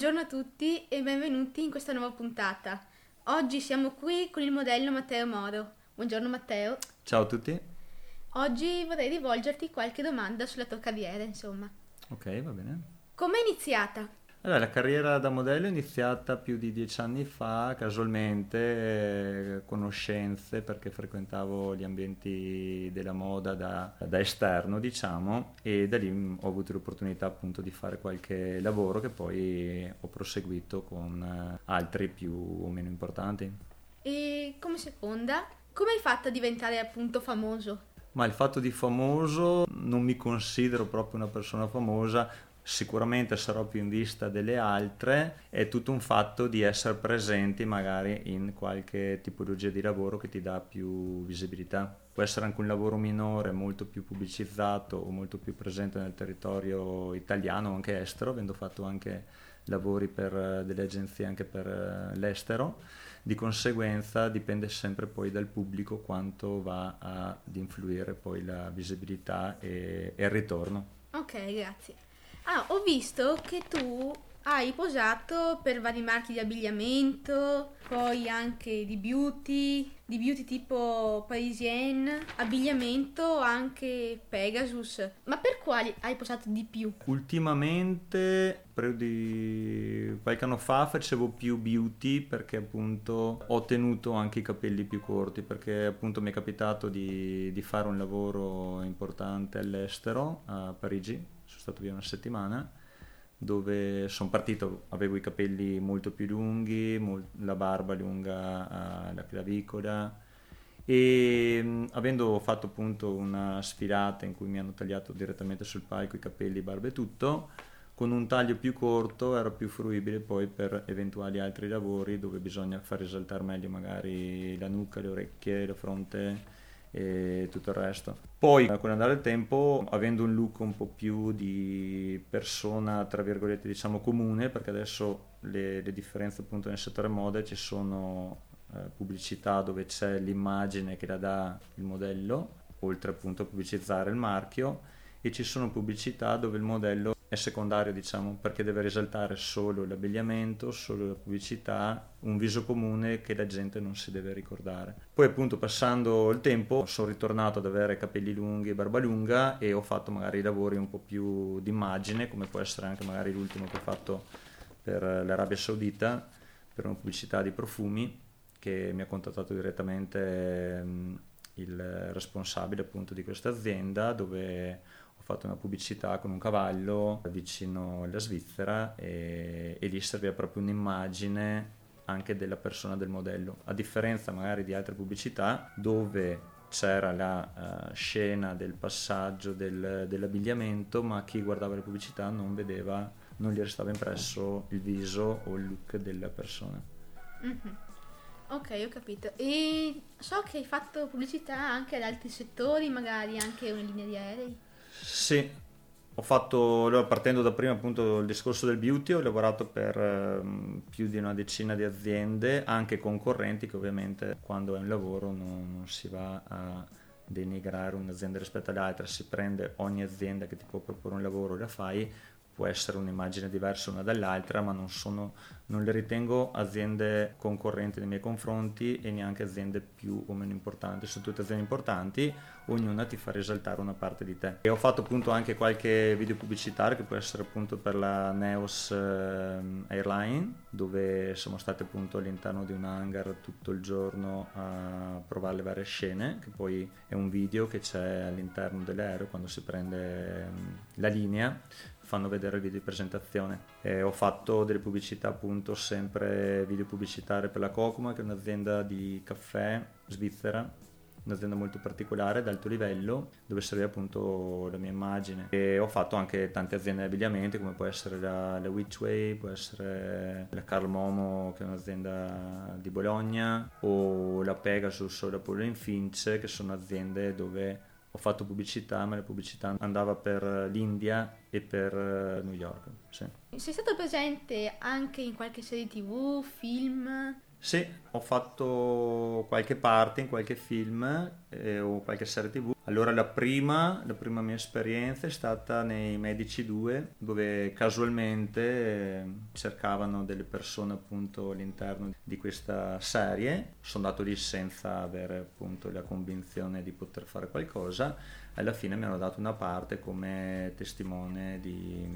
Buongiorno a tutti e benvenuti in questa nuova puntata. Oggi siamo qui con il modello Matteo Moro. Buongiorno Matteo. Ciao a tutti. Oggi vorrei rivolgerti qualche domanda sulla tua carriera, insomma. Ok, va bene. Come è iniziata? Allora, la carriera da modello è iniziata più di dieci anni fa, casualmente, eh, conoscenze, perché frequentavo gli ambienti della moda da, da esterno, diciamo, e da lì mm, ho avuto l'opportunità appunto di fare qualche lavoro che poi ho proseguito con eh, altri più o meno importanti. E come seconda, come hai fatto a diventare appunto famoso? Ma il fatto di famoso non mi considero proprio una persona famosa, sicuramente sarò più in vista delle altre, è tutto un fatto di essere presenti magari in qualche tipologia di lavoro che ti dà più visibilità. Può essere anche un lavoro minore, molto più pubblicizzato o molto più presente nel territorio italiano anche estero, avendo fatto anche lavori per eh, delle agenzie anche per eh, l'estero. Di conseguenza dipende sempre poi dal pubblico quanto va ad influire poi la visibilità e, e il ritorno. Ok, grazie. Ah, ho visto che tu hai posato per vari marchi di abbigliamento, poi anche di beauty, di beauty tipo Parisienne, abbigliamento anche Pegasus. Ma per quali hai posato di più? Ultimamente, di qualche anno fa, facevo più beauty perché appunto ho tenuto anche i capelli più corti perché appunto mi è capitato di, di fare un lavoro importante all'estero a Parigi sono stato via una settimana dove sono partito, avevo i capelli molto più lunghi, mol- la barba lunga alla clavicola e mh, avendo fatto appunto una sfilata in cui mi hanno tagliato direttamente sul palco i capelli, barba e tutto, con un taglio più corto era più fruibile poi per eventuali altri lavori dove bisogna far risaltare meglio magari la nuca, le orecchie, la fronte e tutto il resto. Poi con l'andare del tempo, avendo un look un po' più di persona, tra virgolette, diciamo comune, perché adesso le, le differenze appunto nel settore moda ci sono eh, pubblicità dove c'è l'immagine che la dà il modello, oltre appunto a pubblicizzare il marchio, e ci sono pubblicità dove il modello è secondario, diciamo, perché deve risaltare solo l'abbigliamento, solo la pubblicità, un viso comune che la gente non si deve ricordare. Poi appunto passando il tempo sono ritornato ad avere capelli lunghi e barba lunga e ho fatto magari lavori un po' più d'immagine, come può essere anche magari l'ultimo che ho fatto per l'Arabia Saudita, per una pubblicità di profumi che mi ha contattato direttamente mm, il responsabile appunto di questa azienda dove fatto una pubblicità con un cavallo vicino alla Svizzera e, e lì serviva proprio un'immagine anche della persona del modello, a differenza magari di altre pubblicità dove c'era la uh, scena del passaggio del, dell'abbigliamento, ma chi guardava le pubblicità non vedeva, non gli restava impresso il viso o il look della persona. Mm-hmm. Ok, ho capito. E so che hai fatto pubblicità anche ad altri settori, magari anche una linea di aerei. Sì, ho fatto, partendo da prima appunto il discorso del beauty, ho lavorato per um, più di una decina di aziende, anche concorrenti che ovviamente quando è un lavoro non, non si va a denigrare un'azienda rispetto all'altra, si prende ogni azienda che ti può proporre un lavoro la fai, può essere un'immagine diversa una dall'altra, ma non, sono, non le ritengo aziende concorrenti nei miei confronti e neanche aziende più o meno importanti, sono tutte aziende importanti, ognuna ti fa risaltare una parte di te. E ho fatto appunto anche qualche video pubblicitario che può essere appunto per la Neos eh, Airline, dove siamo stati appunto all'interno di un hangar tutto il giorno a provare le varie scene, che poi è un video che c'è all'interno dell'aereo quando si prende ehm, la linea fanno vedere il video di presentazione. E ho fatto delle pubblicità appunto sempre video pubblicitarie per la Cocuma che è un'azienda di caffè svizzera un'azienda molto particolare ad alto livello dove serve appunto la mia immagine e ho fatto anche tante aziende di abbigliamento come può essere la, la Witchway, può essere la Carl Momo che è un'azienda di Bologna o la Pegasus o la Pauline Finch che sono aziende dove ho fatto pubblicità, ma la pubblicità andava per l'India e per New York. Sì. Sei stato presente anche in qualche serie tv, film? Sì, ho fatto qualche parte in qualche film eh, o qualche serie tv. Allora la prima, la prima, mia esperienza è stata nei Medici 2 dove casualmente eh, cercavano delle persone appunto all'interno di questa serie. Sono andato lì senza avere appunto la convinzione di poter fare qualcosa. Alla fine mi hanno dato una parte come testimone di,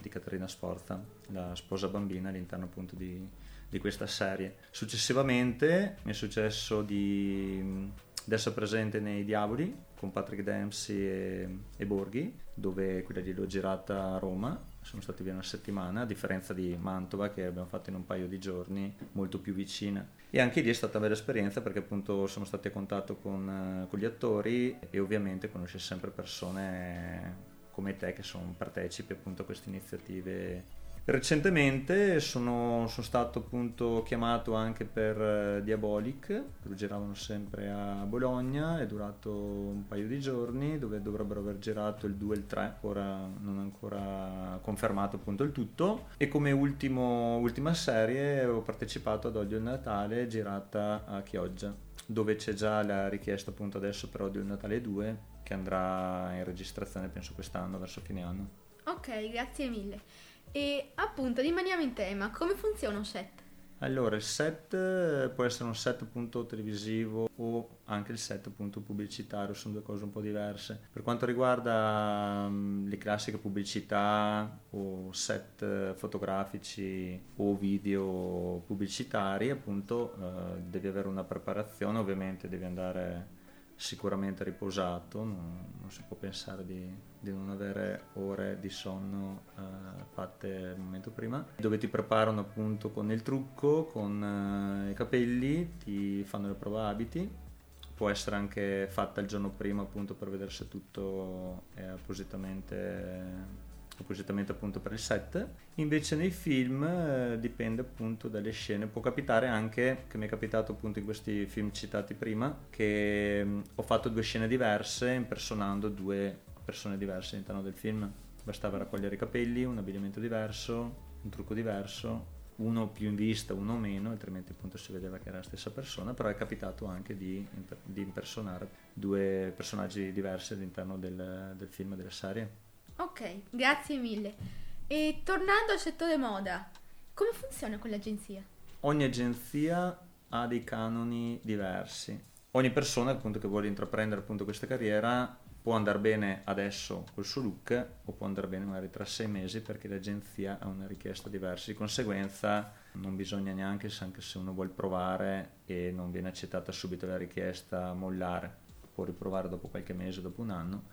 di Caterina Sforza, la sposa bambina all'interno appunto di di questa serie. Successivamente mi è successo di essere presente nei Diavoli con Patrick Dempsey e, e Borghi, dove quella lì l'ho girata a Roma, sono stati via una settimana, a differenza di Mantova che abbiamo fatto in un paio di giorni, molto più vicina. E anche lì è stata una bella esperienza perché appunto siamo stati a contatto con, con gli attori e ovviamente conosci sempre persone come te che sono partecipi appunto a queste iniziative Recentemente sono, sono, stato appunto chiamato anche per uh, Diabolic, lo giravano sempre a Bologna, è durato un paio di giorni dove dovrebbero aver girato il 2 e il 3, ora non è ancora confermato appunto il tutto. E come ultimo, ultima serie ho partecipato ad Odio il Natale girata a Chioggia, dove c'è già la richiesta appunto adesso per Odio il Natale 2 che andrà in registrazione penso quest'anno, verso fine anno. Ok, grazie mille. E appunto rimaniamo in tema, come funziona un set? Allora, il set eh, può essere un set appunto televisivo o anche il set appunto pubblicitario, sono due cose un po' diverse. Per quanto riguarda um, le classiche pubblicità o set eh, fotografici o video pubblicitari, appunto uh, devi avere una preparazione, ovviamente devi andare sicuramente riposato, non, non si può pensare di, di, non avere ore di sonno uh, fatte il momento prima, dove ti preparano appunto con il trucco, con uh, i capelli, ti fanno le prove abiti, può essere anche fatta il giorno prima appunto per vedere se tutto è appositamente appositamente appunto per il set. Invece nei film eh, dipende appunto dalle scene. Può capitare anche, che mi è capitato appunto in questi film citati prima, che mh, mm, ho fatto due scene diverse impersonando due persone diverse all'interno del film. Bastava raccogliere i capelli, un abbigliamento diverso, un trucco diverso, uno più in vista, uno meno, altrimenti appunto si vedeva che era la stessa persona, però è capitato anche di, di impersonare due personaggi diversi all'interno del, del film della serie. Ok, grazie mille. E tornando al settore moda, come funziona con l'agenzia? Ogni agenzia ha dei canoni diversi. Ogni persona appunto che vuole intraprendere appunto questa carriera può andare bene adesso col suo look o può andare bene magari tra sei mesi perché l'agenzia ha una richiesta diversa. Di conseguenza non bisogna neanche, anche se uno vuole provare e non viene accettata subito la richiesta, mollare. Può riprovare dopo qualche mese, dopo un anno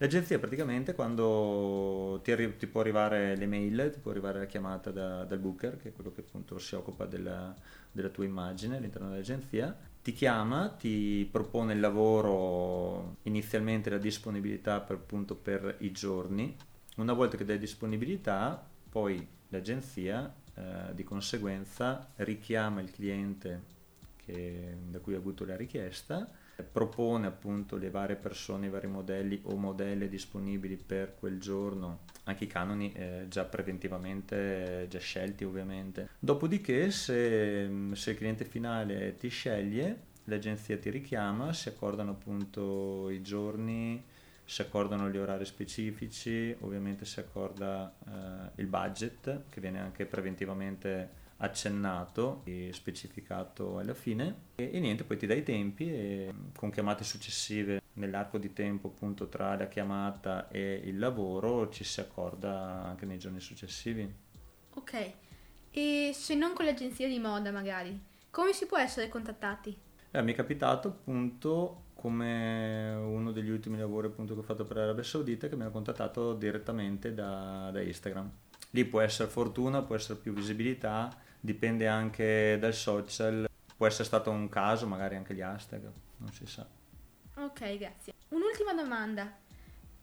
L'agenzia praticamente quando ti, arri- ti, può arrivare l'email, ti può arrivare la chiamata da, dal booker, che è quello che appunto si occupa della, della tua immagine all'interno dell'agenzia, ti chiama, ti propone il lavoro, inizialmente la disponibilità per, appunto per i giorni. Una volta che dai disponibilità, poi l'agenzia eh, di conseguenza richiama il cliente che, da cui ha avuto la richiesta propone appunto le varie persone, i vari modelli o modelle disponibili per quel giorno, anche i canoni eh, già preventivamente eh, già scelti ovviamente. Dopodiché se, se il cliente finale ti sceglie, l'agenzia ti richiama, si accordano appunto i giorni, si accordano gli orari specifici, ovviamente si accorda eh, il budget che viene anche preventivamente accennato e specificato alla fine. E, e, niente poi ti dai i tempi e con chiamate successive nell'arco di tempo appunto tra la chiamata e il lavoro ci si accorda anche nei giorni successivi. Ok. E se non con l'agenzia di moda magari come si può essere contattati? Eh, mi è capitato appunto come uno degli ultimi lavori appunto che ho fatto per l'Arabia Saudita che mi hanno contattato direttamente da, da Instagram. Lì può essere fortuna, può essere più visibilità dipende anche dal social, può essere stato un caso, magari anche gli hashtag, non si sa. Ok, grazie. Un'ultima domanda.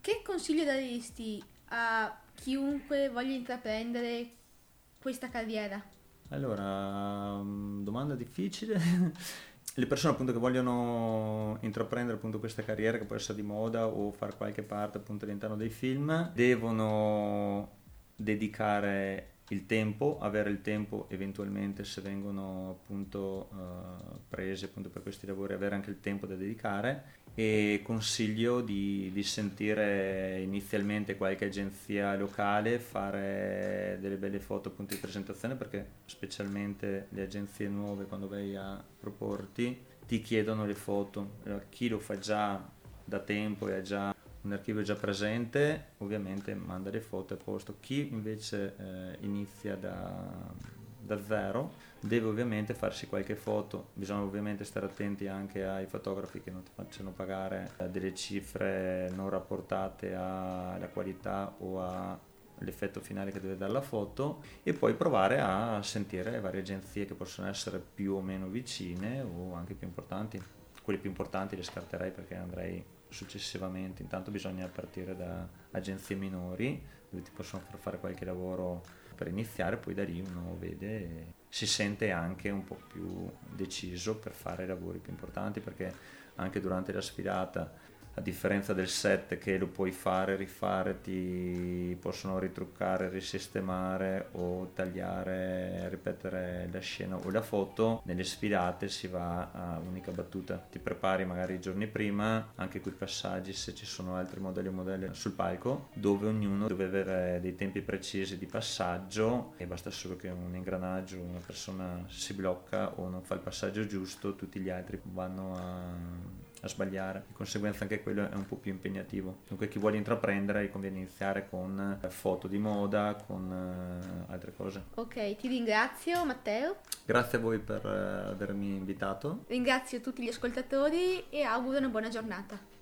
Che consiglio daresti a chiunque voglia intraprendere questa carriera? Allora, mm, domanda difficile. Le persone appunto che vogliono intraprendere appunto questa carriera che può essere di moda o fare qualche parte appunto all'interno dei film devono dedicare il tempo, avere il tempo eventualmente se vengono appunto uh, presi appunto per questi lavori, avere anche il tempo da dedicare e consiglio di, di, sentire inizialmente qualche agenzia locale, fare delle belle foto appunto di presentazione perché specialmente le agenzie nuove quando vai a proporti ti chiedono le foto, chi lo fa già da tempo e ha già un archivio già presente ovviamente manda le foto a posto, chi invece eh, inizia da, da zero deve ovviamente farsi qualche foto, bisogna ovviamente stare attenti anche ai fotografi che non ti facciano pagare eh, delle cifre non rapportate alla qualità o all'effetto finale che deve dare la foto e poi provare a sentire le varie agenzie che possono essere più o meno vicine o anche più importanti. Quelle più importanti le scarterei perché andrei successivamente, intanto bisogna partire da agenzie minori dove ti possono far fare qualche lavoro per iniziare, poi da lì uno vede e si sente anche un po' più deciso per fare lavori più importanti perché anche durante la sfilata a differenza del set che lo puoi fare, rifare, ti possono ritruccare, risistemare o tagliare, ripetere la scena o la foto, nelle sfilate si va a unica battuta. Ti prepari magari i giorni prima, anche quei passaggi se ci sono altri modelli o modelli sul palco, dove ognuno deve avere dei tempi precisi di passaggio e basta solo che un ingranaggio, una persona si blocca o non fa il passaggio giusto, tutti gli altri vanno a a sbagliare, di conseguenza anche quello è un po' più impegnativo. Dunque chi vuole intraprendere conviene iniziare con eh, foto di moda, con uh, altre cose. Ok, ti ringrazio Matteo. Grazie a voi per uh, avermi invitato. Ringrazio tutti gli ascoltatori e auguro una buona giornata.